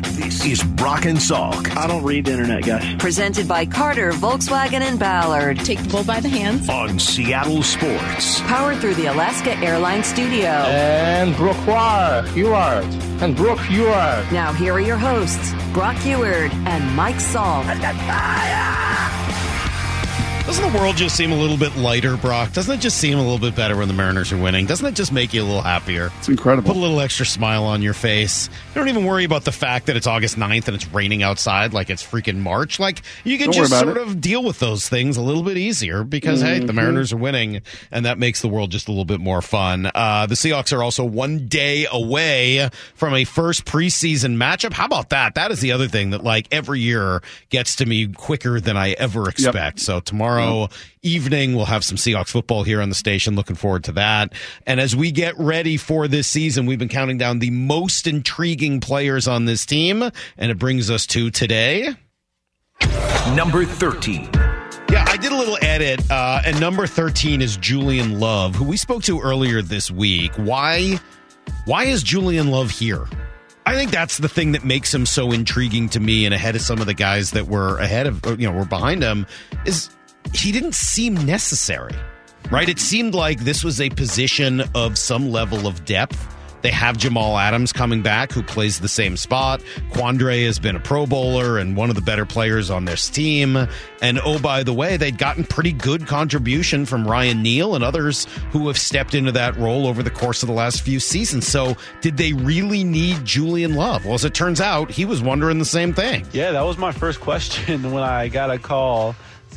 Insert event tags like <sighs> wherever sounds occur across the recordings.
This, this is Brock and Salk I don't read the internet, guys. Presented by Carter, Volkswagen, and Ballard. Take the bull by the hands. on Seattle Sports. Powered through the Alaska Airlines Studio. And Brock Huard. And Brock Huard. Now, here are your hosts, Brock Huard and Mike Salk. Doesn't the world just seem a little bit lighter, Brock? Doesn't it just seem a little bit better when the Mariners are winning? Doesn't it just make you a little happier? It's incredible. Put a little extra smile on your face. You don't even worry about the fact that it's August 9th and it's raining outside like it's freaking March. Like, you can Don't just sort it. of deal with those things a little bit easier because, hey, Mm-hmm. the Mariners are winning, and that makes the world just a little bit more fun. Uh, the Seahawks are also one day away from a first preseason matchup. How about that? That is the other thing that, like, every year gets to me quicker than I ever expect. So, tomorrow evening, we'll have some Seahawks football here on the station. Looking forward to that. And as we get ready for this season, we've been counting down the most intriguing players on this team, and it brings us to today. Number 13. Yeah, I did a little edit, uh, and number thirteen is Julian Love, who we spoke to earlier this week. Why? Why is Julian Love here? I think that's the thing that makes him so intriguing to me, and ahead of some of the guys that were ahead of, you know, were behind him, is he didn't seem necessary, right? It seemed like this was a position of some level of depth. They have Jamal Adams coming back, who plays the same spot. Quandre has been a Pro Bowler and one of the better players on this team. And oh, by the way, they'd gotten pretty good contribution from Ryan Neal and others who have stepped into that role over the course of the last few seasons. So, did they really need Julian Love? Well, as it turns out, he was wondering the same thing. Yeah, that was my first question <laughs> when I got a call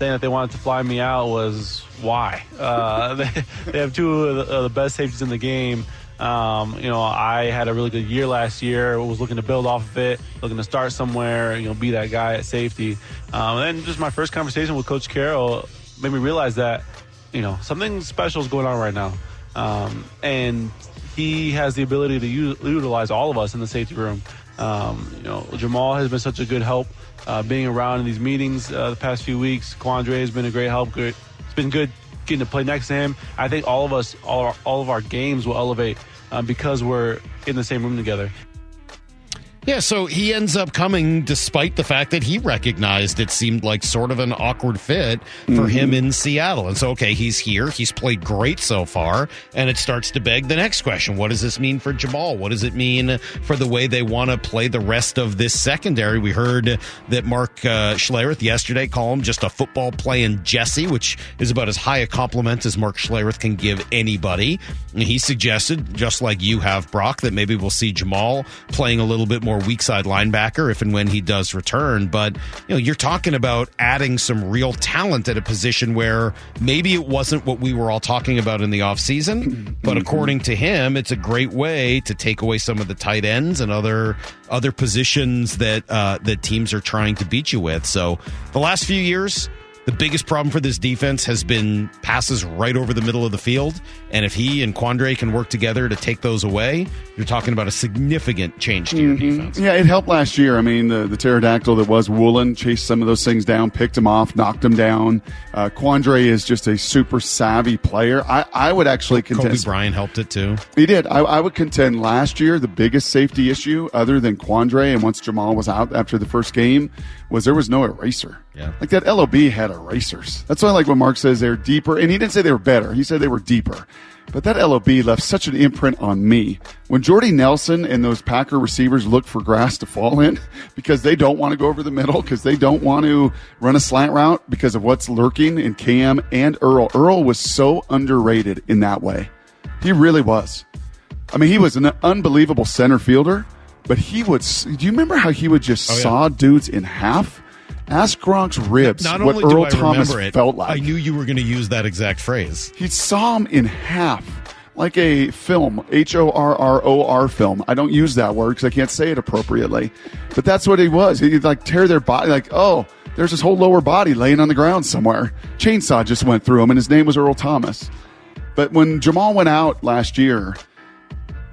that they wanted to fly me out was why? Uh, <laughs> they, they have two of the, the best safeties in the game. Um, you know, I had a really good year last year. Was looking to build off of it, looking to start somewhere. You know, be that guy at safety. Um, and then just my first conversation with Coach Carroll made me realize that you know something special is going on right now, um, and he has the ability to u- utilize all of us in the safety room. Um, you know, Jamal has been such a good help uh, being around in these meetings uh, the past few weeks. Quandre has been a great help. Good, it's been good getting to play next to him. I think all of us, all, our, all of our games will elevate um, because we're in the same room together. Yeah, so he ends up coming despite the fact that he recognized it seemed like sort of an awkward fit for him in Seattle. And so, okay, he's here. He's played great so far. And it starts to beg the next question What does this mean for Jamal? What does it mean for the way they want to play the rest of this secondary? We heard that Mark uh, Schlereth yesterday call him just a football playing Jesse, which is about as high a compliment as Mark Schlereth can give anybody. And he suggested, just like you have, Brock, that maybe we'll see Jamal playing a little bit more weak side linebacker if and when he does return. But you know, you're talking about adding some real talent at a position where maybe it wasn't what we were all talking about in the offseason. But according to him, it's a great way to take away some of the tight ends and other other positions that uh, that teams are trying to beat you with. So the last few years. The biggest problem for this defense has been passes right over the middle of the field. And if he and Quandre can work together to take those away, you're talking about a significant change to your defense. Yeah, it helped last year. I mean, the, the pterodactyl that was Woolen chased some of those things down, picked him off, knocked him down. Uh, Quandre is just a super savvy player. I, I would actually contend. Coby. Bryant helped it too. He did. I, I would contend last year the biggest safety issue, other than Quandre, and once Jamal was out after the first game, was there was no eraser. Yeah. Like that LOB had erasers. That's why I like when Mark says they're deeper, and he didn't say they were better. He said they were deeper. But that LOB left such an imprint on me. When Jordy Nelson and those Packer receivers look for grass to fall in <laughs> because they don't want to go over the middle, because they don't want to run a slant route because of what's lurking in Kam and Earl. Earl was so underrated in that way. He really was. I mean, he was an unbelievable center fielder, but he would. Do you remember how he would just Oh, yeah. saw dudes in half? Ask Gronk's ribs Not what only Earl Thomas it, felt like. I knew you were going to use that exact phrase. He saw him in half, like a film, H O R R O R film. I don't use that word because I can't say it appropriately, but that's what he was. He'd like tear their body, like, oh, there's his whole lower body laying on the ground somewhere. Chainsaw just went through him, and his name was Earl Thomas. But when Jamal went out last year,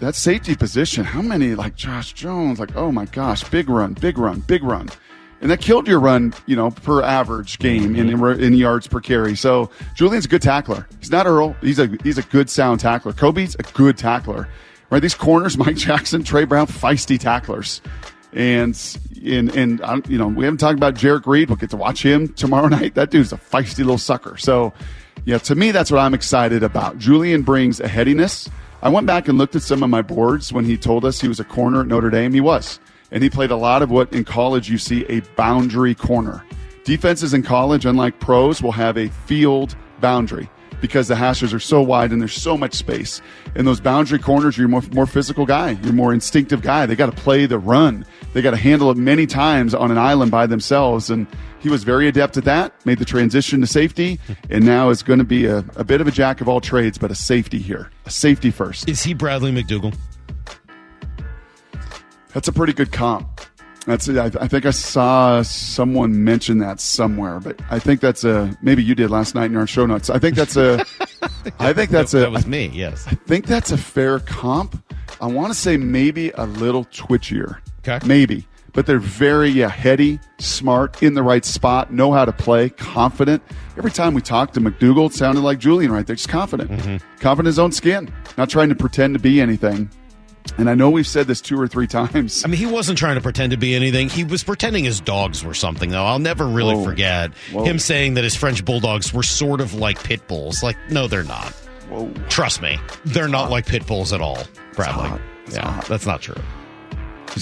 that safety position, how many like Josh Jones, like, oh my gosh, big run, big run, big run. And that killed your run, you know, per average game in, in yards per carry. So Julian's a good tackler. He's not Earl. He's a he's a good sound tackler. Coby's a good tackler. Right? These corners, <laughs> Mike Jackson, Trey Brown, feisty tacklers. And and, and um, you know we haven't talked about Jerrick Reed. We'll get to watch him tomorrow <laughs> night. That dude's a feisty little sucker. So yeah, to me that's what I'm excited about. Julian brings a headiness. I went back and looked at some of my boards when he told us he was a corner at Notre Dame. He was, and he played a lot of what in college you see a boundary corner. Defenses in college, unlike pros, will have a field boundary because the hashes are so wide and there's so much space. In those boundary corners, you're more, more physical guy. You're more instinctive guy. They got to play the run. They got to handle it many times on an island by themselves. And he was very adept at that, made the transition to safety, and now is going to be a, a bit of a jack of all trades, but a safety here. A safety first. Is he Bradley McDougald? That's a pretty good comp. That's I, I think I saw someone mention that somewhere, but I think that's a maybe you did last night in our show notes. I think that's a <laughs> I think that's a that was me. Yes. I think that's a fair comp. I want to say maybe a little twitchier. Okay. Maybe. But they're very yeah, heady, smart, in the right spot, know how to play, confident. Every time we talked to McDougald, it sounded like Julian right there, just confident. Mm-hmm. Confident in his own skin, not trying to pretend to be anything. And I know we've said this two or three times. I mean, he wasn't trying to pretend to be anything. He was pretending his dogs were something, though. I'll never really Whoa. forget Whoa. him saying that his French bulldogs were sort of like pit bulls. Like, no, they're not. Whoa. Trust me, they're not like pit bulls at all, Bradley. hot. It's Yeah, hot. that's not true.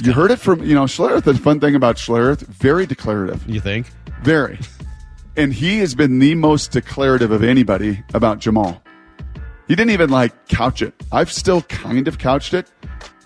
You heard it from, you know, Schlereth. The fun thing about Schlereth, very declarative. You think? Very. And he has been the most declarative of anybody about Jamal. He didn't even like couch it. I've still kind of couched it.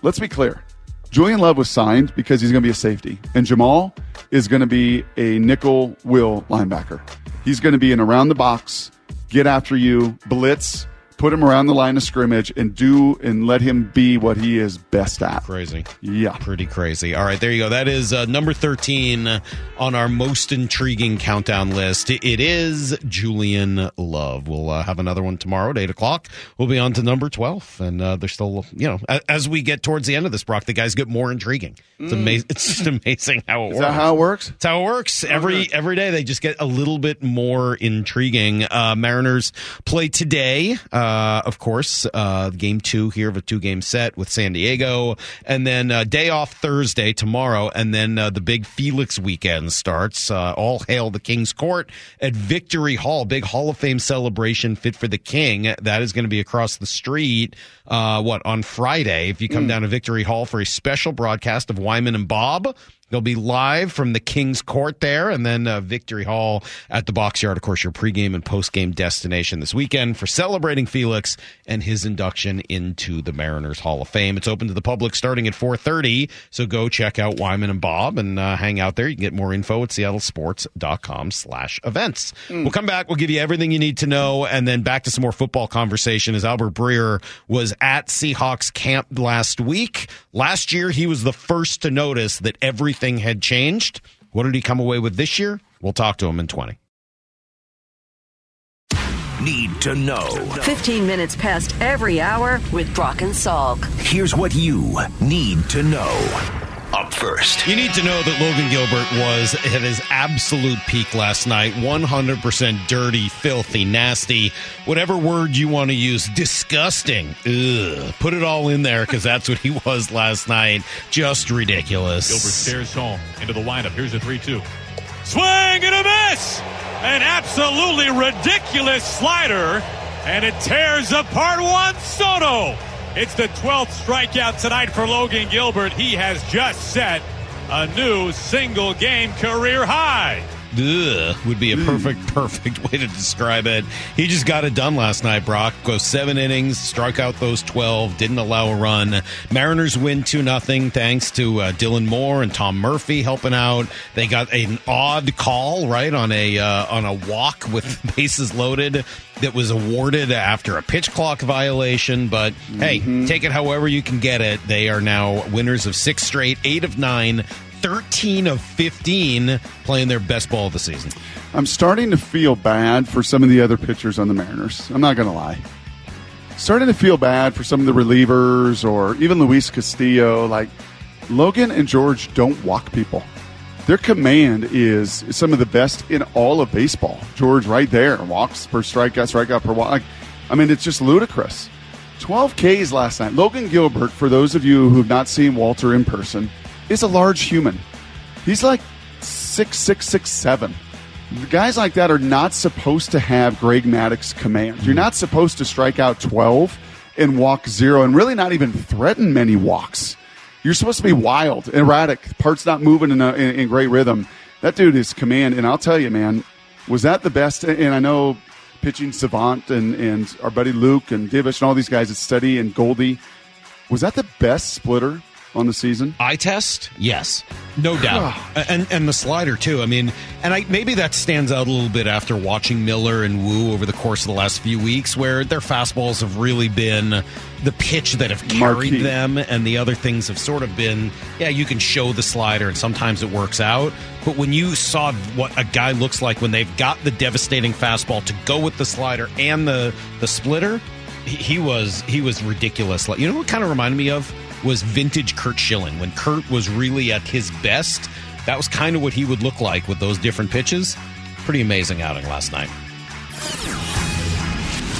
Let's be clear. Julian Love was signed because he's going to be a safety, and Jamal is going to be a nickel will linebacker. He's going to be an around the box, get after you, blitz, put him around the line of scrimmage, and do and let him be what he is best at. Crazy. Yeah. Pretty crazy. All right, there you go. That is uh, number 13 on our most intriguing countdown list. It- is Julian Love. We'll uh, have another one tomorrow at 8 o'clock. We'll be on to number 12. And uh, there's still, you know, as we get towards the end of this, Brock, the guys get more intriguing. It's, amazing. it's just amazing how it Mm. Is works. that how it works? That's how it works. Every every day they just get a little bit more intriguing. Uh, Mariners play today, uh, of course, uh, game two here of a two game set with San Diego, and then uh, day off Thursday tomorrow, and then uh, the big Felix weekend starts. Uh, all hail the King's Court at Victory Hall, big Hall of Fame celebration fit for the King. That is going to be across the street. Uh, what on Friday? If you come down to Victory Hall for a special broadcast of Wyman and Bob. They'll be live from the King's Court there, and then uh, Victory Hall at the Box Yard. Of course, your pregame and postgame destination this weekend for celebrating Felix and his induction into the Mariners Hall of Fame. It's open to the public starting at 4:30, so go check out Wyman and Bob and uh, hang out there. You can get more info at seattlesports.com/events. We'll come back. We'll give you everything you need to know, and then back to some more football conversation. As Albert Breer was at Seahawks camp last week. Last year, he was the first to notice that everything had changed. What did he come away with this year? We'll talk to him in 20. Need to know. 15 minutes past every hour with Brock and Salk. Here's what you need to know. Up first. You need to know that Logan Gilbert was at his absolute peak last night. 100% dirty, filthy, nasty, whatever word you want to use. Disgusting. Ugh. Put it all in there because that's what he was last night. Just ridiculous. Gilbert stares home into the windup. Here's a 3 2. Swing and a miss! An absolutely ridiculous slider, and it tears apart Juan Soto. It's the 12th strikeout tonight for Logan Gilbert. He has just set a new single game career high. Ugh, would be a perfect, perfect way to describe it. He just got it done last night, Brock. Goes seven innings, struck out those 12, didn't allow a run. Mariners win 2 nothing thanks to uh, Dylan Moore and Tom Murphy helping out. They got an odd call, right, on a, uh, on a walk with <laughs> bases loaded that was awarded after a pitch clock violation. But hey, take it however you can get it. They are now winners of six straight, eight of nine. 13 of 15 playing their best ball of the season. I'm starting to feel bad for some of the other pitchers on the Mariners. I'm not going to lie. Starting to feel bad for some of the relievers or even Luis Castillo. Like Logan and George don't walk people. Their command is some of the best in all of baseball. George right there walks per strikeout, strikeout per walk. I mean, it's just ludicrous. 12 Ks last night. Logan Gilbert, for those of you who have not seen Walter in person, is a large human. He's like six six six seven. Guys like that are not supposed to have Greg Maddux command. You're not supposed to strike out twelve and walk zero, and really not even threaten many walks. You're supposed to be wild, erratic, parts not moving in, a, in, in great rhythm. That dude is command, and I'll tell you, man, was that the best? And I know pitching savant and, and our buddy Luke and Divish and all these guys at Steady and Goldie. Was that the best splitter on the season? Eye test, yes, no doubt, <sighs> and and the slider too. I mean, and I maybe that stands out a little bit after watching Miller and Woo over the course of the last few weeks, where their fastballs have really been the pitch that have carried Marquee. them, and the other things have sort of been, yeah, you can show the slider, and sometimes it works out. But when you saw what a guy looks like when they've got the devastating fastball to go with the slider and the the splitter, he, he was he was ridiculous. Like you know what kind of reminded me of was vintage Curt Schilling when Curt was really at his best. That was kind of what he would look like with those different pitches. Pretty amazing outing last night.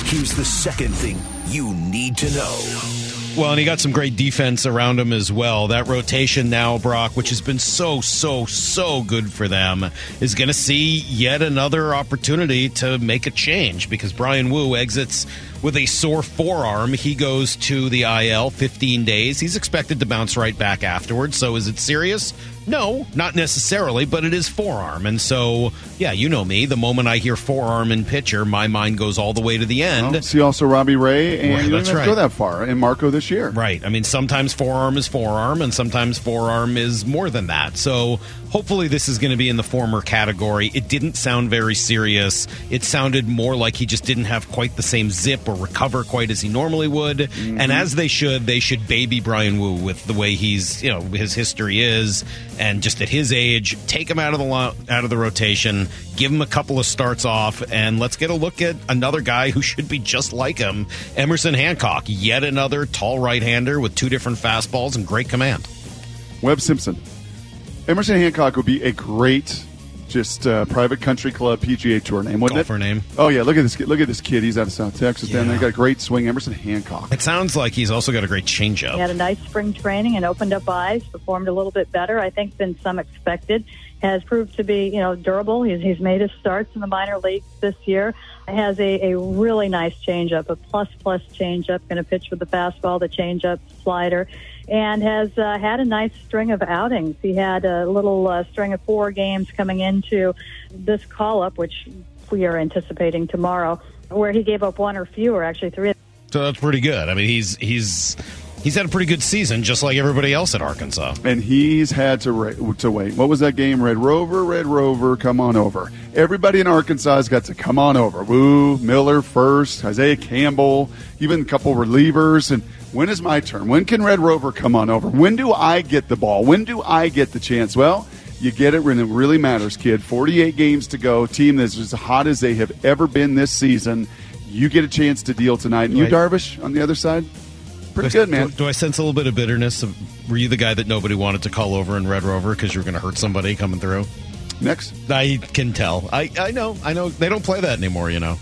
Here's the second thing you need to know. Well, and he got some great defense around him as well. That rotation now, Brock, which has been so, so, so good for them, is going to see yet another opportunity to make a change because Bryan Woo exits with a sore forearm. He goes to the IL 15 days. He's expected to bounce right back afterwards. So is it serious? No, not necessarily, but it is forearm. And so, yeah, you know me. The moment I hear forearm and pitcher, my mind goes all the way to the end. Well, see also Robbie Ray, and Right, you don't that's have to go that far. And Marco this year. Right. I mean, sometimes forearm is forearm, and sometimes forearm is more than that. So hopefully, this is going to be in the former category. It didn't sound very serious. It sounded more like he just didn't have quite the same zip or recover quite as he normally would. And mm-hmm. as they should, they should baby Bryan Woo with the way he's, you know, his history is, and just at his age, take him out of the lo- out of the rotation, give him a couple of starts off, and let's get a look at another guy who should be just like him, Emerson Hancock, yet another tall right-hander with two different fastballs and great command. Webb Simpson. Emerson Hancock would be a great, just uh, private country club PGA Tour name, wouldn't Golfer it? name. Oh yeah, look at this. kid- Look at this kid. He's out of South Texas. Then Yeah. they got a great swing. Emerson Hancock. It sounds like he's also got a great changeup. He had a nice spring training and opened up eyes, performed a little bit better, I think, than some expected. Has proved to be, you know, durable. He's, he's made his starts in the minor leagues this year. Has a, a really nice changeup, a plus plus changeup. Going to pitch with the fastball, the changeup, slider, and has uh, had a nice string of outings. He had a little uh, string of four games coming into this call up, which we are anticipating tomorrow, where he gave up one or fewer, actually three. So that's pretty good. I mean, he's he's he's had a pretty good season, just like everybody else at Arkansas. and he's had to ra- to wait. What was that game? Red Rover, Red Rover, come on over. Everybody in Arkansas has got to come on over. Woo, Miller first, Isaiah Campbell, even a couple relievers. And when is my turn? When can Red Rover come on over? When do I get the ball? When do I get the chance? Well. You get it when it really matters, kid. 48 games to go. Team that's as hot as they have ever been this season. You get a chance to deal tonight. And you, Right. Darvish, on the other side, pretty Do- good, man. Do, do I sense a little bit of bitterness? Of, were you the guy that nobody wanted to call over in Red Rover because you were going to hurt somebody coming through? Next. I can tell. I, I know. I know. They don't play that anymore, you know.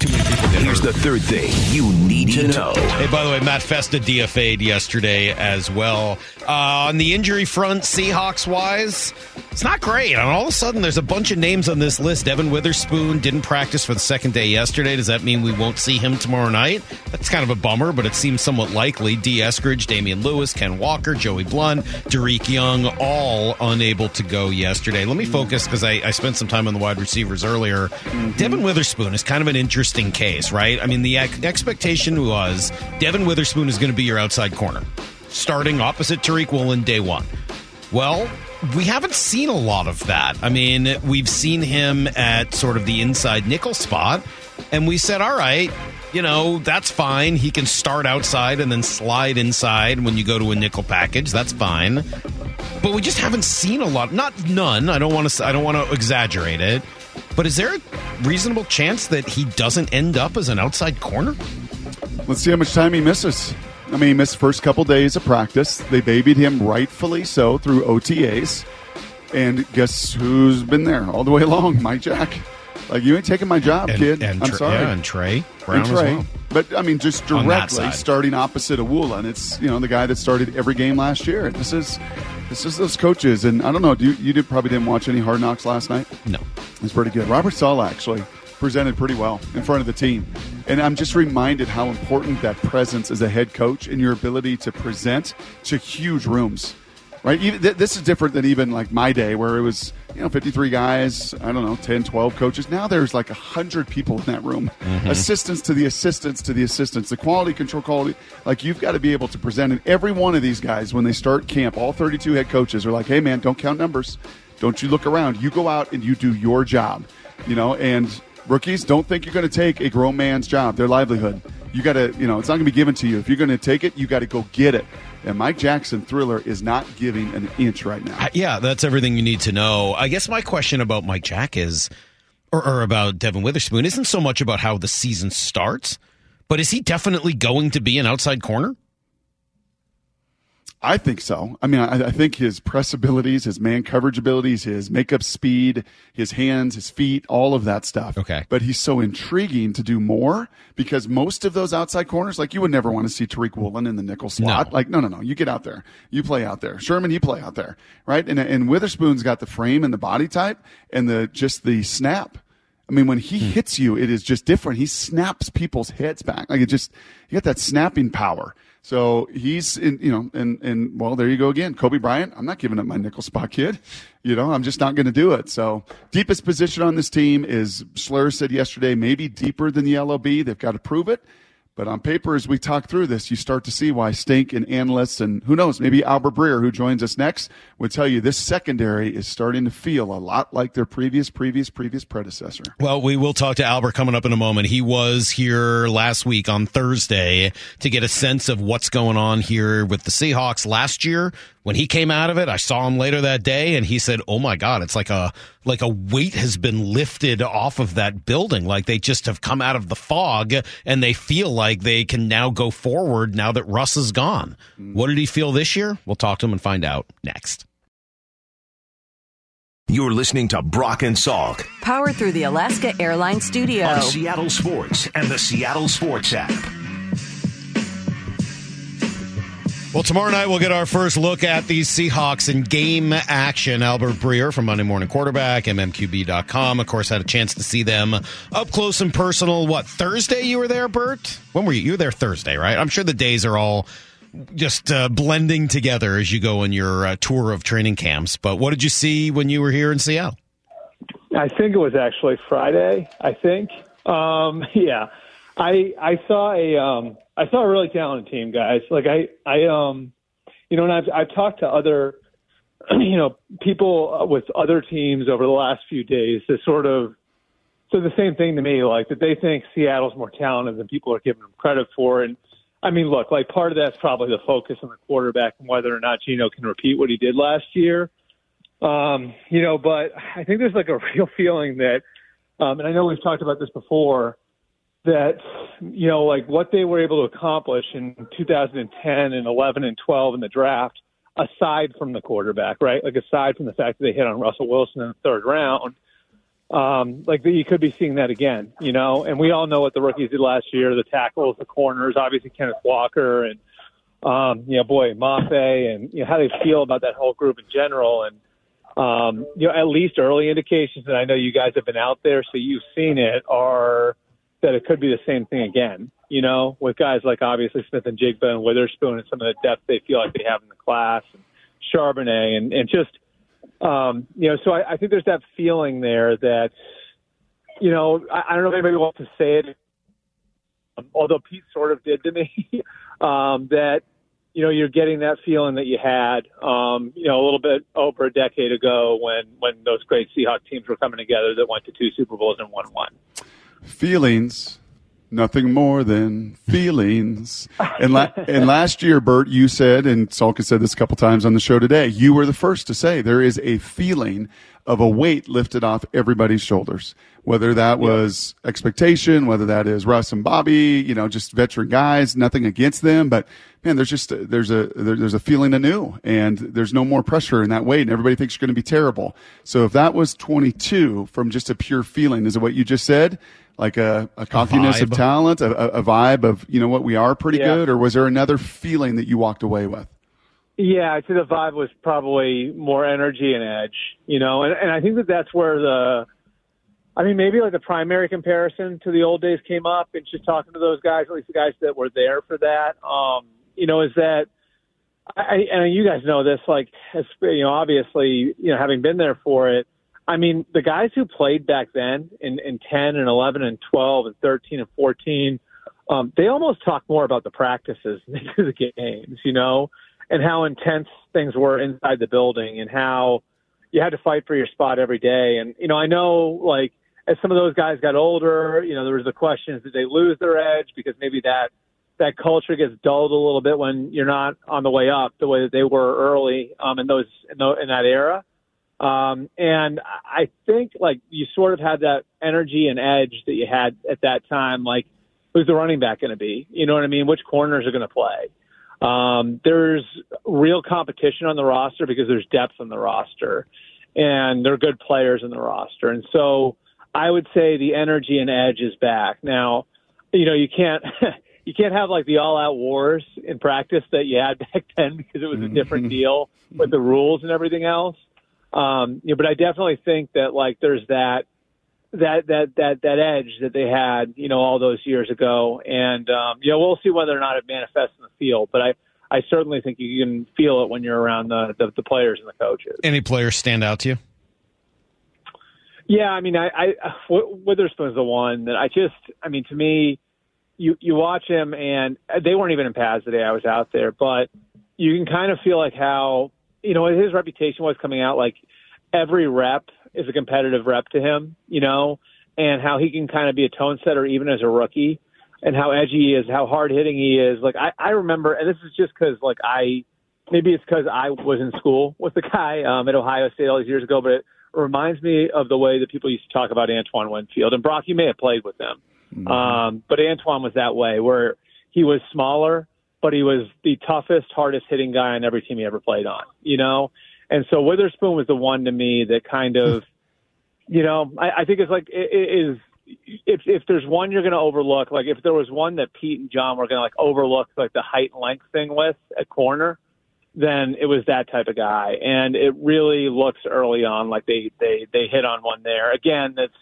Too many people get Here's hurt. the third thing you need to know. Hey, by the way, Matt Festa DFA'd yesterday as well. Uh, on the injury front, Seahawks wise, it's not great. And all of a sudden, there's a bunch of names on this list. Devon Witherspoon didn't practice for the second day yesterday. Does that mean we won't see him tomorrow night? That's kind of a bummer, but it seems somewhat likely. Dee Eskridge, Damien Lewis, Ken Walker, Joey Blount, Derek Young, all unable to go yesterday. Let me focus because I, I spent some time on the wide receivers earlier. Devon Witherspoon is kind of an interesting case, right? I mean, the ex- expectation was Devon Witherspoon is going to be your outside corner, starting opposite Tariq Woolen day one. Well, we haven't seen a lot of that. I mean, we've seen him at sort of the inside nickel spot, and we said, all right, you know, that's fine. He can start outside and then slide inside when you go to a nickel package. That's fine. But we just haven't seen a lot. Not none. I don't want to. I don't want to exaggerate it. But is there a reasonable chance that he doesn't end up as an outside corner? Let's see how much time he misses. I mean, he missed the first couple days of practice. They babied him rightfully so through OTAs. And guess who's been there all the way along? <laughs> Mike Jack. Like, you ain't taking my job, And, kid. and I'm sorry. Yeah, and Trey Brown And Trey. as well. But, I mean, just directly starting opposite of Woolen. It's, you know, the guy that started every game last year. This is, It's just those coaches, and I don't know. You, you did, probably didn't watch any Hard Knocks last night. No. It's pretty good. Robert Saleh actually presented pretty well in front of the team. And I'm just reminded how important that presence as a head coach and your ability to present to huge rooms. Right? Even, th- this is different than even like my day where it was, you know, 53 guys, I don't know, 10, 12 coaches. Now there's like 100 people in that room. Mm-hmm. Assistants to the assistants to the assistants, the quality control quality. Like you've got to be able to present. And every one of these guys, when they start camp, all 32 head coaches are like, hey, man, don't count numbers. Don't you look around. You go out and you do your job. You know, and rookies don't think you're going to take a grown man's job, their livelihood. You got to, you know, it's not going to be given to you. If you're going to take it, you got to go get it. And Mike Jackson, Thriller, is not giving an inch right now. Uh, yeah, that's everything you need to know. I guess my question about Mike Jack is, or, or about Devon Witherspoon, isn't so much about how the season starts, but is he definitely going to be an outside corner? I think so. I mean, I, I think his press abilities, his man coverage abilities, his makeup speed, his hands, his feet, all of that stuff. Okay. But he's so intriguing to do more because most of those outside corners, like you would never want to see Tariq Woolen in the nickel slot. No. Like, no, no, no. You get out there. You play out there. Sherman, you play out there. Right. And, and Witherspoon's got the frame and the body type and the, just the snap. I mean, when he hmm. hits you, it is just different. He snaps people's heads back. Like it just, you got that snapping power. So he's in, you know, and, and well, there you go again. Coby Bryant, I'm not giving up my nickel spot kid. You know, I'm just not going to do it. So deepest position on this team is Slur said yesterday, maybe deeper than the LOB. They've got to prove it. But on paper, as we talk through this, you start to see why Stink and analysts and who knows, maybe Albert Breer, who joins us next, would tell you this secondary is starting to feel a lot like their previous, previous, previous predecessor. Well, we will talk to Albert coming up in a moment. He was here last week on Thursday to get a sense of what's going on here with the Seahawks last year. When he came out of it, I saw him later that day and he said, "Oh my god, it's like a like a weight has been lifted off of that building. Like they just have come out of the fog and they feel like they can now go forward now that Russ is gone." Mm. What did he feel this year? We'll talk to him and find out next. You're listening to Brock and Salk Powered through the Alaska Airlines Studio. on Seattle Sports and the Seattle Sports app. Well, tomorrow night we'll get our first look at the Seahawks in game action. Albert Breer from Monday Morning Quarterback, MMQB.com. Of course, had a chance to see them up close and personal. What, Thursday you were there, Bert? When were you? You were there Thursday, right? I'm sure the days are all just uh, blending together as you go on your uh, tour of training camps. But what did you see when you were here in Seattle? I think it was actually Friday. I think. Um, <laughs> yeah, I I saw a um, I saw a really talented team, guys. Like I I um, you know, and I've I've talked to other, <clears throat> you know, people with other teams over the last few days that sort of so the same thing to me, like that they think Seattle's more talented than people are giving them credit for. And I mean, look, like part of that's probably the focus on the quarterback and whether or not Gino can repeat what he did last year. Um, you know, but I think there's like a <laughs> real feeling that, um, and I know we've talked about this before, that you know, like what they were able to accomplish in 2010 and 11 and 12 in the draft, aside from the quarterback, right? Like aside from the fact that they hit on Russell Wilson in the third round, um, like you could be seeing that again, you know. And we all know what the rookies did last year: the tackles, the corners, obviously Kenneth Walker, and um, you know, Boye, Mafe, and you know how they feel about that whole group in general, and um, you know, at least early indications, and I know you guys have been out there, so you've seen it, are that it could be the same thing again. You know, with guys like obviously Smith-Njigba and Witherspoon and some of the depth they feel like they have in the class, and Charbonnet, and and just um, you know, so I, I think there's that feeling there that you know, I, I don't know if anybody wants to say it, um, although Pete sort of did to me, <laughs> um, that you know, you're getting that feeling that you had, um, you know, a little bit over a decade ago when when those great Seahawk teams were coming together that went to two Super Bowls and won one. Feelings, nothing more than feelings. And, la- and last year, Bert, you said, and Salk has said this a couple times on the show today, you were the first to say there is a feeling of a weight lifted off everybody's shoulders. Whether that was expectation, whether that is Russ and Bobby, you know, just veteran guys, nothing against them, but man, there's just there's a there, there's a feeling anew, and there's no more pressure in that weight, and everybody thinks you're going to be terrible. So if that was 22 from just a pure feeling, is it what you just said? Like a, a cockiness of talent, a, a- a vibe of you know what we are pretty Yeah. good, or was there another feeling that you walked away with? Yeah, I'd say the vibe was probably more energy and edge, you know, and, and I think that that's where the, I mean, maybe like the primary comparison to the old days came up, and just talking to those guys, at least the guys that were there for that, um, you know, is that, I, and you guys know this, like, as, you know, obviously, you know, having been there for it, I mean, the guys who played back then in, in 10 and 11 and 12 and 13 and 14, um, they almost talk more about the practices <laughs> than the games, you know, and how intense things were inside the building and how you had to fight for your spot every day. And, you know, I know like as some of those guys got older, you know, there was the questions, did they lose their edge? Because maybe that, that culture gets dulled a little bit when you're not on the way up the way that they were early um, in those in, the, in that era. Um, and I think like you sort of had that energy and edge that you had at that time. Like, who's the running back going to be? You know what I mean? Which corners are going to play? Um, there's real competition on the roster because there's depth on the roster, and there are good players in the roster. And so I would say the energy and edge is back now. You know, you can't. <laughs> you can't have like the all out wars in practice that you had <laughs> back then because it was a different deal with the rules and everything else. Um, you know, but I definitely think that like there's that that that that that edge that they had, you know, all those years ago, and um, you know, we'll see whether or not it manifests in the field. But I I certainly think you can feel it when you're around the the, the players and the coaches. Any players stand out to you? Yeah, I mean, I, I Witherspoon's the one that I just, I mean, to me, you you watch him and they weren't even in pads the day I was out there, but you can kind of feel like how you know his reputation was coming out like every rep is a competitive rep to him, you know, and how he can kind of be a tone setter even as a rookie, and how edgy he is, how hard hitting he is. Like I, I remember, and this is just because like I maybe it's because I was in school with the guy um, at Ohio State all these years ago, but it reminds me of the way that people used to talk about Antoine Winfield. And Brock, you may have played with them. Mm-hmm. Um, but Antoine was that way, where he was smaller, but he was the toughest, hardest hitting guy on every team he ever played on, you know? And so Witherspoon was the one to me that kind of, <laughs> you know, I, I think it's like, it, it is, if if there's one you're going to overlook, like if there was one that Pete and John were going to like overlook, like the height and length thing with at corner, then it was that type of guy. And it really looks early on like they they they hit on one there. Again, that's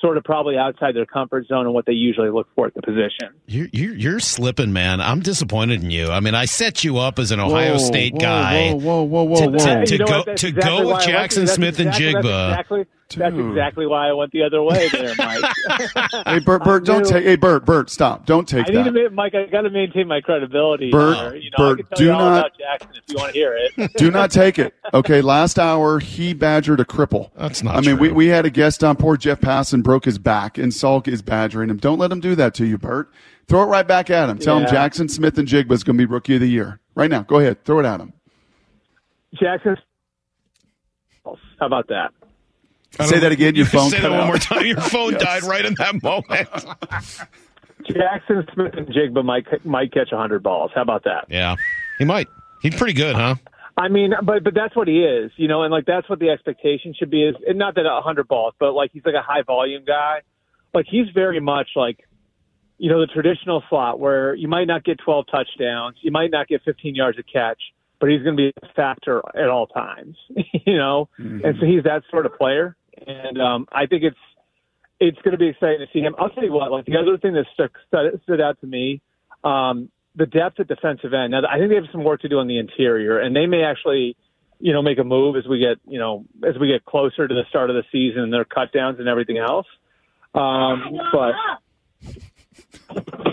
sort of probably outside their comfort zone and what they usually look for at the position. You're, you're, you're slipping, man. I'm disappointed in you. I mean, I set you up as an Ohio Whoa, State whoa, guy. Whoa, whoa, whoa, to, whoa, to- whoa. to go what? To exactly go with Jackson Smith exactly, and That's Jigba. exactly, that's exactly why I went the other way there, Mike. <laughs> Hey, Bert, Bert, don't take. Hey, Bert, Bert, stop! Don't take I need to, that. ma- Mike. I got to maintain my credibility. Bert, here. You know, Bert, I can tell do you all not- about Jackson if you want to hear it. <laughs> Do not take it. Okay, last hour he badgered a cripple. That's not I mean, we, true. we had a guest on. Poor Jeff Passan broke his back, and Salk is badgering him. Don't let him do that to you, Bert. Throw it right back at him. Tell him Jaxon Smith-Njigba is going to be rookie of the year right now. Go ahead, throw it at him. Jackson. How about that? I Say that again. Your <laughs> phone Say cut that one out. more time. Your phone <laughs> died right in that moment. <laughs> Jaxon Smith-Njigba might might catch hundred balls. How about that? yeah, he might. He's pretty good, huh? I mean, but but that's what he is, you know, and like that's what the expectation should be. Is and not that a hundred balls, but like he's like a high volume guy. Like he's very much like, you know, the traditional slot where you might not get twelve touchdowns, you might not get fifteen yards a catch, but he's going to be a factor at all times, <laughs> you know. And so he's that sort of player, and um, I think it's it's going to be exciting to see him. I'll tell you what, like the other thing that stuck, stood, stood out to me, um, the depth at defensive end. Now, I think they have some work to do on the interior, and they may actually, you know, make a move as we get, you know, as we get closer to the start of the season and their cut downs and everything else. Um, but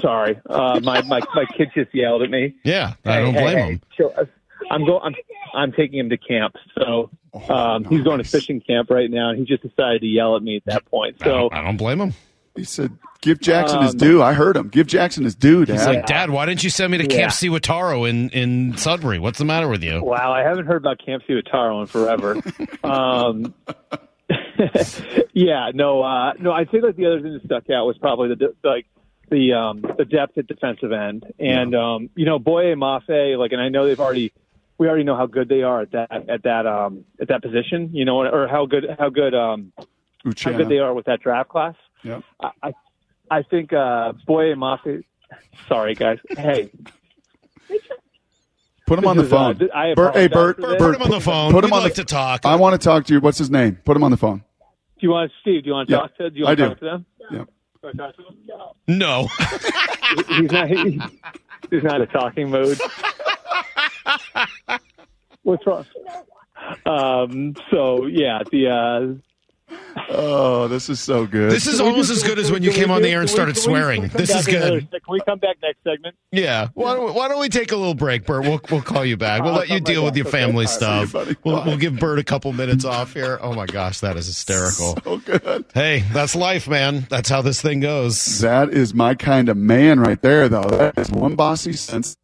sorry, uh, my, my my kid just yelled at me. Yeah, I don't hey, blame hey, him. chill. I'm going. I'm I'm taking him to camp. So um, he's going to fishing camp right now, and he just decided to yell at me at that point. I So don't, I don't blame him. He said, "Give Jackson his Um, due." I heard him. Give Jackson his due, Dad. He's like, Dad, why didn't you send me to Yeah. Camp Sewataro in in Sudbury? What's the matter with you? Wow, I haven't heard about Camp Sewataro in forever. <laughs> um, <laughs> yeah, no, uh, no. I'd say like the other thing that stuck out was probably the de- like the um, the depth at defensive end, and um, you know, Boye Mafe. Like, and I know they've already we already know how good they are at that at that um, at that position. You know, or how good how good um, how Uchenna. good they are with that draft class. Yep. I I, I think uh, Boye Mafe. Sorry, guys. Hey. Put him on the is, uh, phone. th- I Bert, hey, apologize Bert, Bert. Put him on the phone. Put him We'd on like the to talk. I want to talk to you. What's his name? Put him on the phone. Do you want Steve? Do you want to Yeah, talk to? Do you want I to do. talk to them? Yeah. Do you want to talk to them? No. <laughs> he's not. He, he's not in a talking mode. <laughs> What's wrong? Um. So yeah, the. Uh, Oh, this is so good. This is almost as good as when you came on the air and started swearing. This is good. Can we come back next segment? Yeah. Why don't, why don't we take a little break, Bert? We'll we'll call you back. We'll let you deal with your family stuff. We'll we'll give Bert a couple minutes off here. Oh my gosh, that is hysterical. <laughs> so good. Hey, that's life, man. That's how this thing goes. That is my kind of man right there, though. That is one bossy sense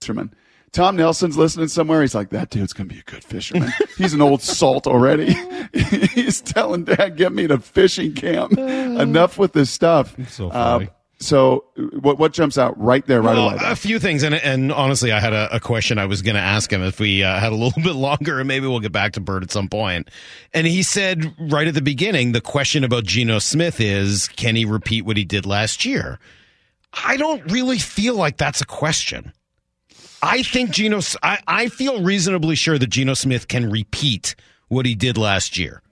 fisherman. Tom Nelson's listening somewhere. He's like, that dude's going to be a good fisherman. He's an old salt already. <laughs> He's telling dad, get me to fishing camp. <sighs> Enough with this stuff. So Uh, so what, what jumps out right there, right Well, away? a few things, and and honestly, I had a, a question I was going to ask him if we uh, had a little <laughs> bit longer, and maybe we'll get back to Bird at some point. And he said right at the beginning, the question about Geno Smith is, can he repeat what he did last year? I don't really feel like that's a question. I think Geno, I, I feel reasonably sure that Geno Smith can repeat what he did last year.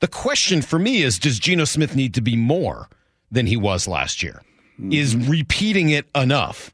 The question for me is, does Geno Smith need to be more than he was last year? Hmm. Is repeating it enough?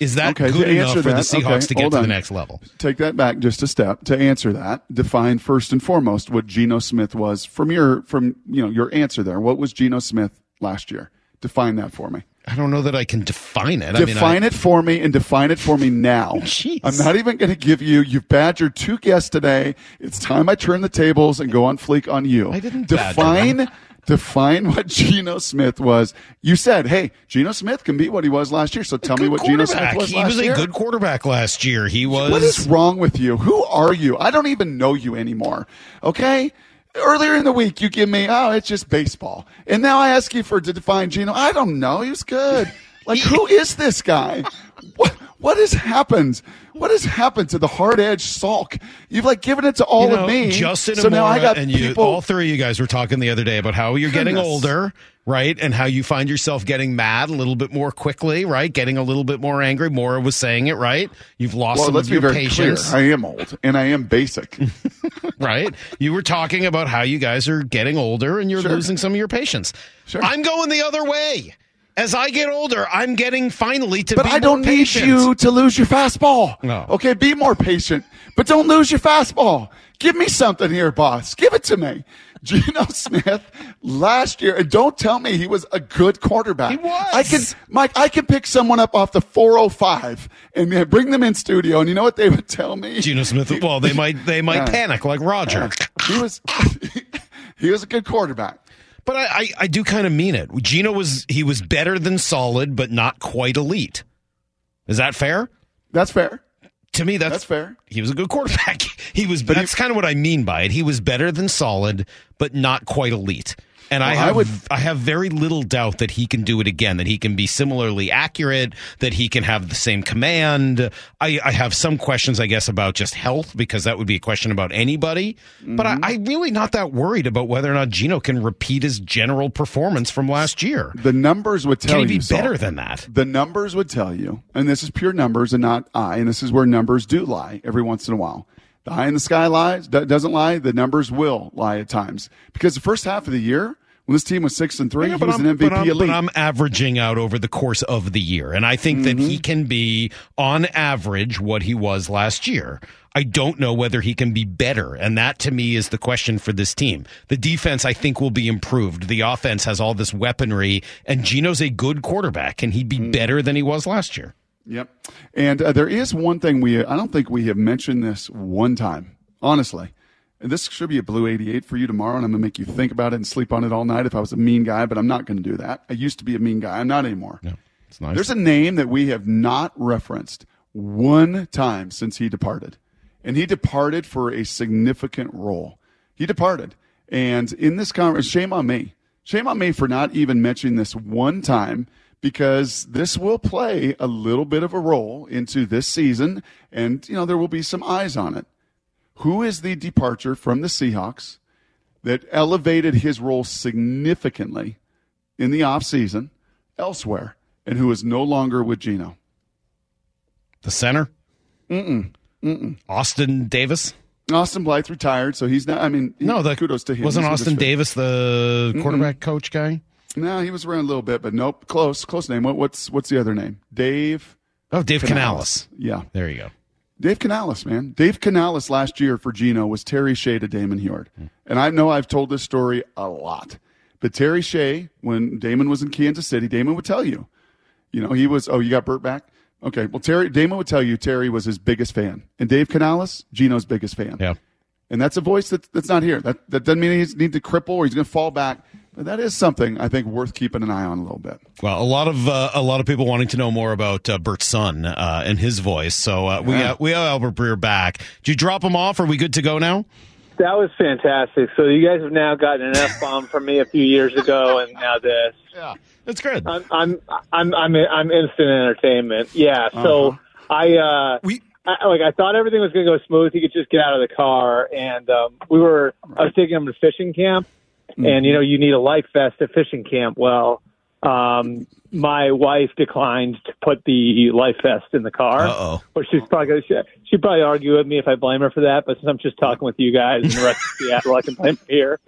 Is that. Okay, good enough for the Seahawks okay, to get to the next level? Take that back just a step to answer that. Define first and foremost what Geno Smith was from your from you know your answer there. What was Geno Smith last year? Define that for me. I don't know that I can define it. I mean, define I, it for me and define it for me now. <laughs> Jeez. I'm not even going to give you. You've badgered two guests today. It's time I turn the tables and go on fleek on you. I didn't define. Define what Geno Smith was. You said, "Hey, Geno Smith can be what he was last year." So tell me what Geno Smith was He last was a year. good quarterback last year. He was. What is wrong with you? Who are you? I don't even know you anymore. Okay? Earlier in the week, you give me, oh, it's just baseball. And now I ask you for to define Geno. I don't know. He was good. <laughs> Like, who is this guy? What, what has happened? What has happened to the hard edge sulk? You've like given it to all you know, of me. Justin so now I got and you, people. all three of you guys were talking the other day about how you're getting older, right? And how you find yourself getting mad a little bit more quickly, right? Getting a little bit more angry. Mora was saying it, right? You've lost well, some let's of be your very patience, clear. I am old and I am basic. <laughs> <laughs> right? You were talking about how you guys are getting older and you're Sure. losing some of your patience. Sure. I'm going the other way. As I get older, I'm getting finally to be But I don't need you to lose your fastball. No. Okay, be more patient, but don't lose your fastball. Give me something here, boss. Give it to me. <laughs> Geno Smith last year, and don't tell me he was a good quarterback. He was. I can, Mike, I can pick someone up off the 405 and bring them in studio, and you know what they would tell me? Geno Smith. Well, they might they might Yeah. panic like Roger. He was, <laughs> he was a good quarterback. But I, I, I do kind of mean it. Geno was he was better than solid, but not quite elite. Is that fair? That's fair. To me, that's, That's fair. He was a good quarterback. <laughs> He was. that's kind of what I mean by it. He was better than solid, but not quite elite. And I Well, I have would- I have very little doubt that he can do it again. That he can be similarly accurate. That he can have the same command. I, I have some questions, I guess, about just health because that would be a question about anybody. But Mm-hmm. I, I'm really not that worried about whether or not Geno can repeat his general performance from last year. The numbers would tell Can he be you better than that? The numbers would tell you, and this is pure numbers and not I, and this is where numbers do lie every once in a while. The eye in the sky lies, doesn't lie. The numbers will lie at times because the first half of the year, when this team was six and three, Yeah, he was I'm, an but MVP I'm- elite. but I'm averaging out over the course of the year, and I think that Mm-hmm. he can be on average what he was last year. I don't know whether he can be better, and that to me is the question for this team. The defense, I think, will be improved. The offense has all this weaponry, and Geno's a good quarterback. Can he Mm-hmm. be better than he was last year? Yep. And uh, there is one thing we, I don't think we have mentioned this one time, honestly. And this should be a blue 88 for you tomorrow, and I'm going to make you think about it and sleep on it all night if I was a mean guy, but I'm not going to do that. I used to be a mean guy. I'm not anymore. No, it's nice. There's a name that we have not referenced one time since he departed. And he departed for a significant role. He departed. And in this conversation, shame on me. Shame on me for not even mentioning this one time because this will play a little bit of a role into this season. And, you know, there will be some eyes on it. Who is the departure from the Seahawks that elevated his role significantly in the offseason elsewhere and who is no longer with Geno? the center. Austin Davis. Austin Blythe retired, so he's not. I mean, he- No, the kudos to him. Wasn't He's a good Austin. Davis the quarterback coach guy? No, he was around a little bit, but nope. Close, close name. What, what's what's the other name? Dave Oh, Dave Canales. Yeah, There you go. Dave Canales, man. Dave Canales last year for Geno was Terry Shea to Damon Huard. Hmm. And I know I've told this story a lot. But Terry Shea, when Damon was in Kansas City, Damon would tell you, you know, he was, oh, you got Bert back? Okay. Well, Terry, Damon would tell you Terry was his biggest fan. And Dave Canales, Geno's biggest fan. Yeah. And that's a voice that, that's not here. That, that doesn't mean he's need to cripple or he's going to fall back. But that is something I think worth keeping an eye on a little bit. Well, a lot of uh, a lot of people wanting to know more about uh, Bert's son uh, and his voice. So uh, we Yeah. uh, we have Albert Breer back. Did you drop him off? Are we good to go now? That was fantastic. So you guys have now gotten an f bomb from me a few years ago, and now this. Yeah, that's good. I'm I'm I'm I'm, I'm instant entertainment. Yeah. So I uh We- I, like I thought everything was going to go smooth. He could just get out of the car, and um, we were. I was taking him to fishing camp, and you know you need a life vest at fishing camp. Well, um, my wife declined to put the life vest in the car. But she's probably gonna, she, she'd probably argue with me if I blame her for that. But since I'm just talking with you guys and the rest of Seattle, I can blame her here.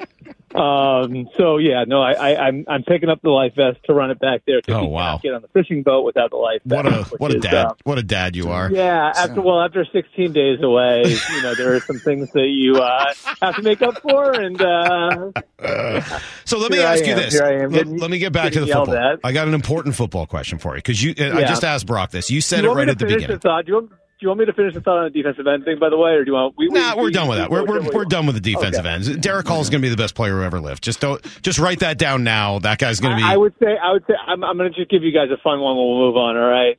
Um, so yeah, no, I, I, I'm I'm picking up the life vest to run it back there. Oh, wow. Get on the fishing boat without the life vest. What a what a is, dad! uh, What a dad you are. yeah, after well, after 16 days away, you know there are some things that you uh, have to make up for, and uh, <laughs> So let me Here I ask you this. here I am, Let, getting- let me get back to the football. at. I got an important football question for you because you. I just asked Brock this. You said do it right at the finish beginning. the thought? Do you, want, do you want me to finish the thought on the defensive end thing, by the way, or do you want? We, Nah, we're we- done with that. We're we're, we- we're done with the defensive Okay. ends. Derick Hall is going to be the best player who ever lived. Just don't. Just write that down now. That guy's going to be. I, I would say, I would say, I'm, I'm going to just give you guys a fun one. We'll move on. All right.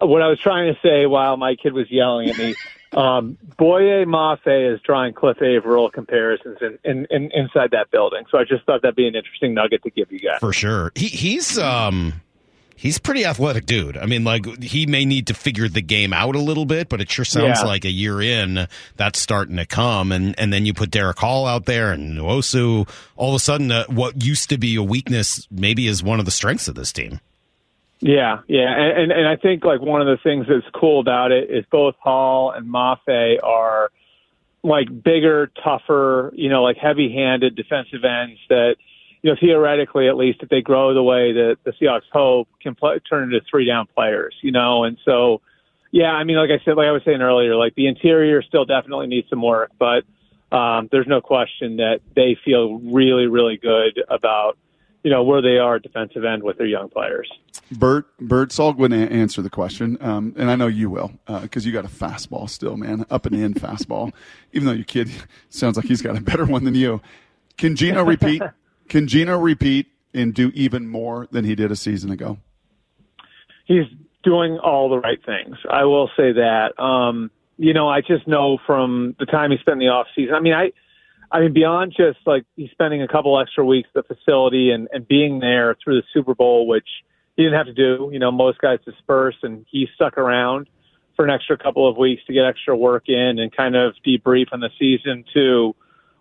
What I was trying to say while my kid was yelling at me, <laughs> um, Boye Mafe is drawing Cliff Avril comparisons in, in, in, inside that building. So I just thought that'd be an interesting nugget to give you guys. for sure. He he's um he's a pretty athletic dude. I mean, like he may need to figure the game out a little bit, but it sure sounds Yeah. like a year in that's starting to come. And and then you put Derick Hall out there and Nwosu. All of a sudden, uh, what used to be a weakness maybe is one of the strengths of this team. Yeah, yeah, and, and and I think like one of the things that's cool about it is both Hall and Mafe are like bigger, tougher, you know, like heavy-handed defensive ends that, you know, theoretically at least if they grow the way that the Seahawks hope, can play, turn into three-down players, you know, and so. Yeah, I mean, like I said, like I was saying earlier, like the interior still definitely needs some work, but um, there's no question that they feel really, really good about, you know, where they are at defensive end with their young players. Bert, Bert, Saul would a- answer the question, um, and I know you will because you got a fastball still, man, up and in fastball. <laughs> Even though your kid sounds like he's got a better one than you. Can Geno repeat? Can Geno repeat and do even more than he did a season ago? he's doing all the right things. I will say that. Um, you know, I just know from the time he spent in the off season. I mean, I, I mean, beyond just like he's spending a couple extra weeks at the facility and, and being there through the Super Bowl, which he didn't have to do. You know, most guys disperse, and he stuck around for an extra couple of weeks to get extra work in and kind of debrief on the season to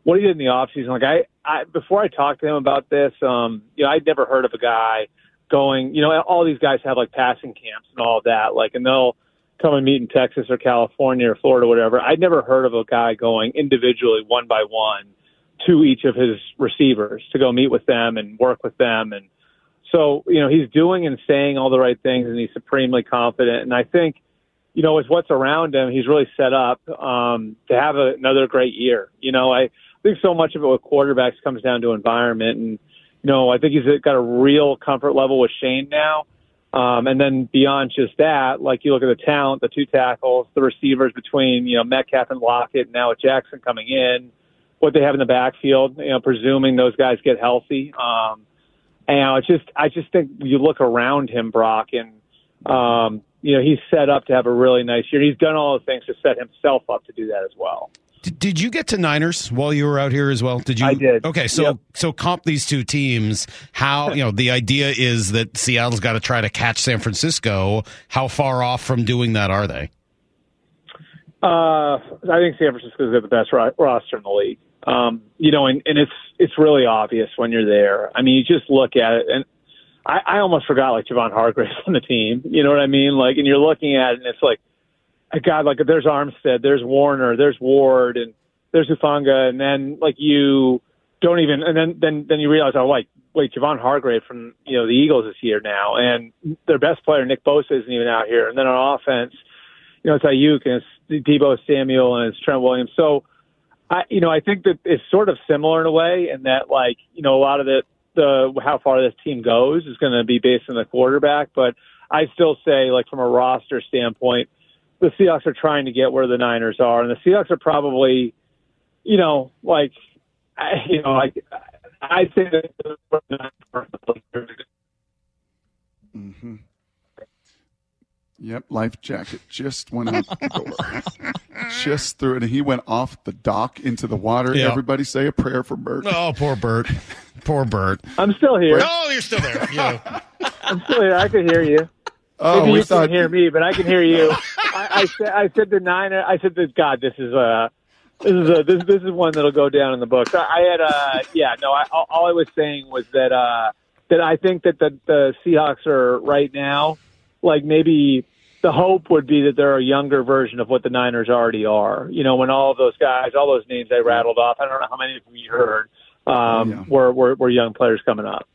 what he did in the off season. Like I, I before I talked to him about this, um, you know, I'd never heard of a guy going, you know, all these guys have like passing camps and all that, like, and they'll come and meet in Texas or California or Florida, or whatever. I'd never heard of a guy going individually, one by one, to each of his receivers to go meet with them and work with them. And so, you know, he's doing and saying all the right things, and he's supremely confident. And I think, you know, with what's around him, he's really set up um, to have a, another great year. You know, I think so much of it with quarterbacks comes down to environment and you know, I think he's got a real comfort level with Shane now. Um, and then beyond just that, like you look at the talent, the two tackles, the receivers between, you know, Metcalf and Lockett, and now with Jaxon coming in, what they have in the backfield, you know, presuming those guys get healthy. Um, and you know, it's just, I just think you look around him, Brock, and, um, you know, he's set up to have a really nice year. He's done all the things to set himself up to do that as well. Did, did you get to Niners while you were out here as well? Did you? I did. Okay, so Yep. so comp these two teams. How <laughs> you know the idea is that Seattle's got to try to catch San Francisco. How far off from doing that are they? Uh, I think San Francisco's got the best ro- roster in the league. Um, you know, and, and it's it's really obvious when you're there. I mean, you just look at it, and I, I almost forgot like Javon Hargrave's <laughs> on the team. You know what I mean? Like, and you're looking at it, and it's like, a God, like there's Armstead, there's Warner, there's Ward, and there's Hufanga, and then like you don't even, and then then then you realize, oh, like wait, Javon Hargrave from you know the Eagles is here now, and their best player Nick Bosa isn't even out here, and then on offense, you know it's Aiyuk and it's Deebo Samuel and it's Trent Williams. So, I you know I think that it's sort of similar in a way, in that like you know a lot of the the how far this team goes is going to be based on the quarterback, but I still say like from a roster standpoint, the Seahawks are trying to get where the Niners are, and the Seahawks are probably, you know, like, I, you know, like I think that Mm-hmm. Yep, life jacket just went out the door. <laughs> just threw it, and he went off the dock into the water. Yeah. Everybody say a prayer for Bert. Oh, poor Bert. Poor Bert. I'm still here. Oh, you're still there. Yeah. <laughs> I'm still here. I can hear you. Oh, Maybe we you thought can't hear me, but I can hear you. <laughs> I, I said, I said to Niner, I said to God, this is a, this is a, this, this is one that'll go down in the books. I, I had, uh, yeah, no, I, all all I was saying was that, uh, that I think that the, the Seahawks are right now, like maybe the hope would be that they're a younger version of what the Niners already are. You know, when all of those guys, all those names I rattled off, I don't know how many of them you heard, um, Yeah. were, were, were young players coming up.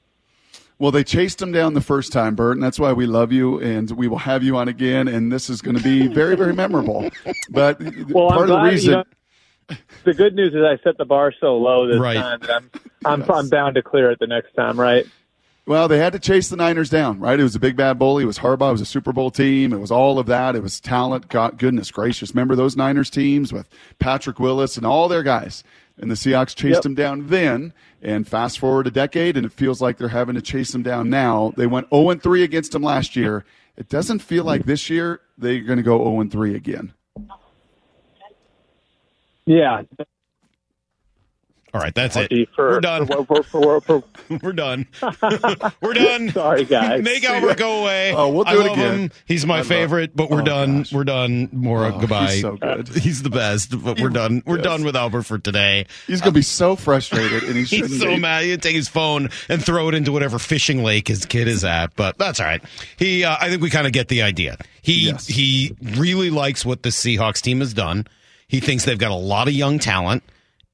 Well, they chased him down the first time, Bert, and that's why we love you, and we will have you on again, and this is going to be very, very memorable. But Well, part of the reason, You know, the good news is I set the bar so low this Right. time that I'm I'm, I'm bound to clear it the next time, right? well, they had to chase the Niners down, right? It was a big bad bully. It was Harbaugh. It was a Super Bowl team. It was all of that. It was talent. God, goodness gracious. Remember those Niners teams with Patrick Willis and all their guys? And the Seahawks chased Yep. them down then. And fast forward a decade, and it feels like they're having to chase them down now. They went 0 3 against them last year. It doesn't feel like this year they're going to go 0 3 again. Yeah. All right, that's it. For, We're done. For, for, for, for, We're done. <laughs> We're done. sorry, guys. Make Albert go away. Oh, we'll do I it again. Him. He's my I love- favorite, but we're Oh, done. gosh. We're done. Mora, Oh, goodbye. he's so good. <laughs> He's the best, but we're done. We're Yes. done with Albert for today. He's going to be so frustrated, and he <laughs> shouldn't He's so be. mad. He'd take his phone and throw it into whatever fishing lake his kid is at, but that's all right. He, uh, I think we kind of get the idea. He, Yes. he really likes what the Seahawks team has done. He thinks they've got a lot of young talent,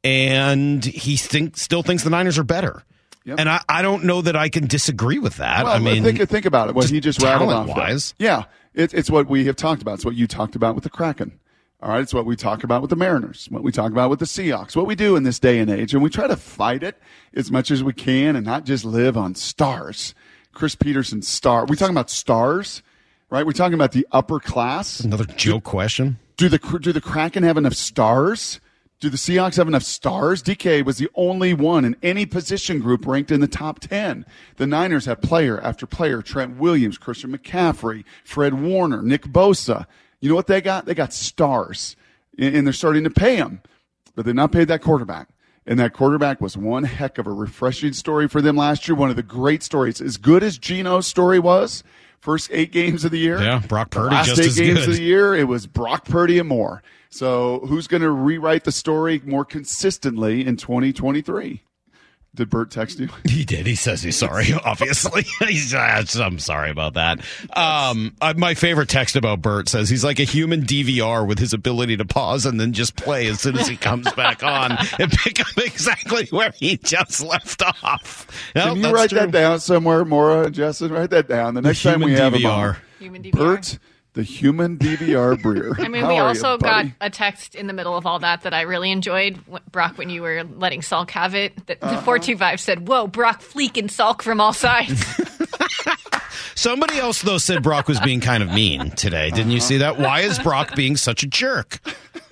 and he think, still thinks the Niners are better. Yep. And I, I don't know that I can disagree with that. Well, I mean, think think about it. What just he just rattled off. there. Yeah, it, it's what we have talked about. It's what you talked about with the Kraken. All right, it's what we talk about with the Mariners. What we talk about with the Seahawks. What we do in this day and age, and we try to fight it as much as we can, and not just live on stars. Chris Peterson star. We talking about stars, right? We're talking about the upper class. another joke question. Do the do the Kraken have enough stars? Do the Seahawks have enough stars? DK was the only one in any position group ranked in the top 10. The Niners have player after player Trent Williams, Christian McCaffrey, Fred Warner, Nick Bosa. You know what they got? They got stars. And they're starting to pay them, but they're not paid that quarterback. And that quarterback was one heck of a refreshing story for them last year. One of the great stories. As good as Geno's story was, first eight games of the year. Yeah, Brock the Purdy last just eight games good. of the year, it was Brock Purdy and more. So who's going to rewrite the story more consistently in 2023? Did Bert text you? <laughs> He did. He says he's sorry. <laughs> Obviously, <laughs> he's. uh, I'm sorry about that. Um, uh, my favorite text about Bert says he's like a human DVR with his ability to pause and then just play as soon as he comes back on and pick up exactly where he just left off. No, Can you write true. that down somewhere, Maura and Justin? Write that down. The next time we have him DVR. on. Human DVR. Bert, the human DVR Breer. I mean, How we also you, got a text in the middle of all that that I really enjoyed. Brock, when you were letting Salk have it, that Uh-huh. the 425 said, Whoa, Brock fleeking Salk from all sides. <laughs> Somebody else though said Brock was being kind of mean today. Didn't you see that? Why is Brock being such a jerk?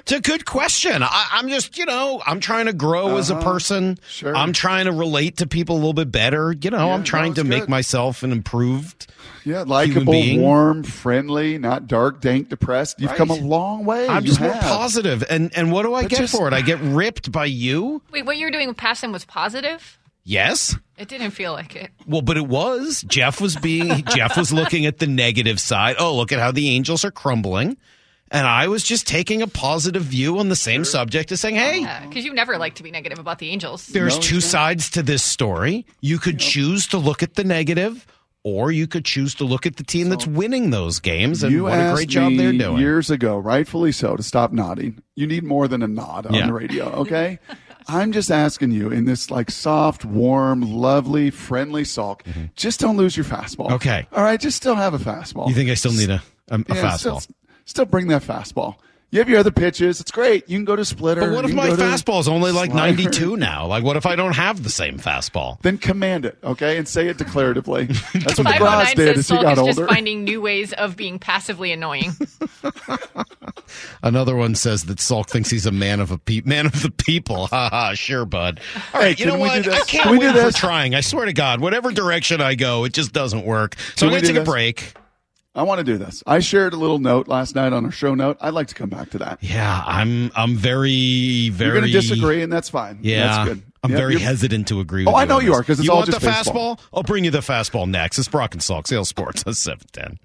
It's a good question. I, I'm just, you know, I'm trying to grow as a person. Uh-huh. Sure. I'm trying to relate to people a little bit better. You know, Yeah, I'm trying to it's make myself an improved. Yeah, human likable, being. warm, friendly, not dark, dank, depressed. You've Right. come a long way. I'm You just more positive. And and what do I But get just- for it? I get ripped by you. Wait, what you were doing with Passion was positive? Yes. It didn't feel like it. Well, but it was. Jeff was being <laughs> Jeff was looking at the negative side. Oh, look at how the Angels are crumbling. And I was just taking a positive view on the same subject as saying, "Hey, Because you never like to be negative about the Angels. there's No, two it's not. sides to this story. You could choose to look at the negative or you could choose to look at the team that's winning those games and you what a great job me they're doing. years ago, rightfully so, to stop nodding. You need more than a nod on Yeah. the radio, okay? <laughs> I'm just asking you in this like soft, warm, lovely, friendly sulk. Just don't lose your fastball. Mm-hmm. Okay. All right. Just still have a fastball. You think I still need a, a, a Yeah, fastball? Still, still bring that fastball. You have your other pitches. It's great. You can go to splitter. But what if my can go to fastball is only like slider. 92 now? Like, what if I don't have the same fastball? Then command it, okay, and say it declaratively. <laughs> That's what Five DeGrasse nine did says as he got is just older. finding new ways of being passively annoying. <laughs> Another one says that Salk thinks he's a man of a pe- man of the people. Ha ha, sure, bud. All right, Hey, you can know we do what? I can't Can we do win for trying. I swear to God, whatever direction I go, it just doesn't work. So Can I'm going to do take a break. I want to do this. I shared a little note last night on our show note. I'd like to come back to that. Yeah, I'm I'm very very You're going to disagree, and that's fine. Yeah, that's good. I'm Yep, very you're- hesitant to agree. Oh, with you. Oh, I know you this. are, 'cause it's you all want just the baseball. fastball. I'll bring you the fastball next. It's Brock and Salk, Seattle Sports, <laughs> seven ten.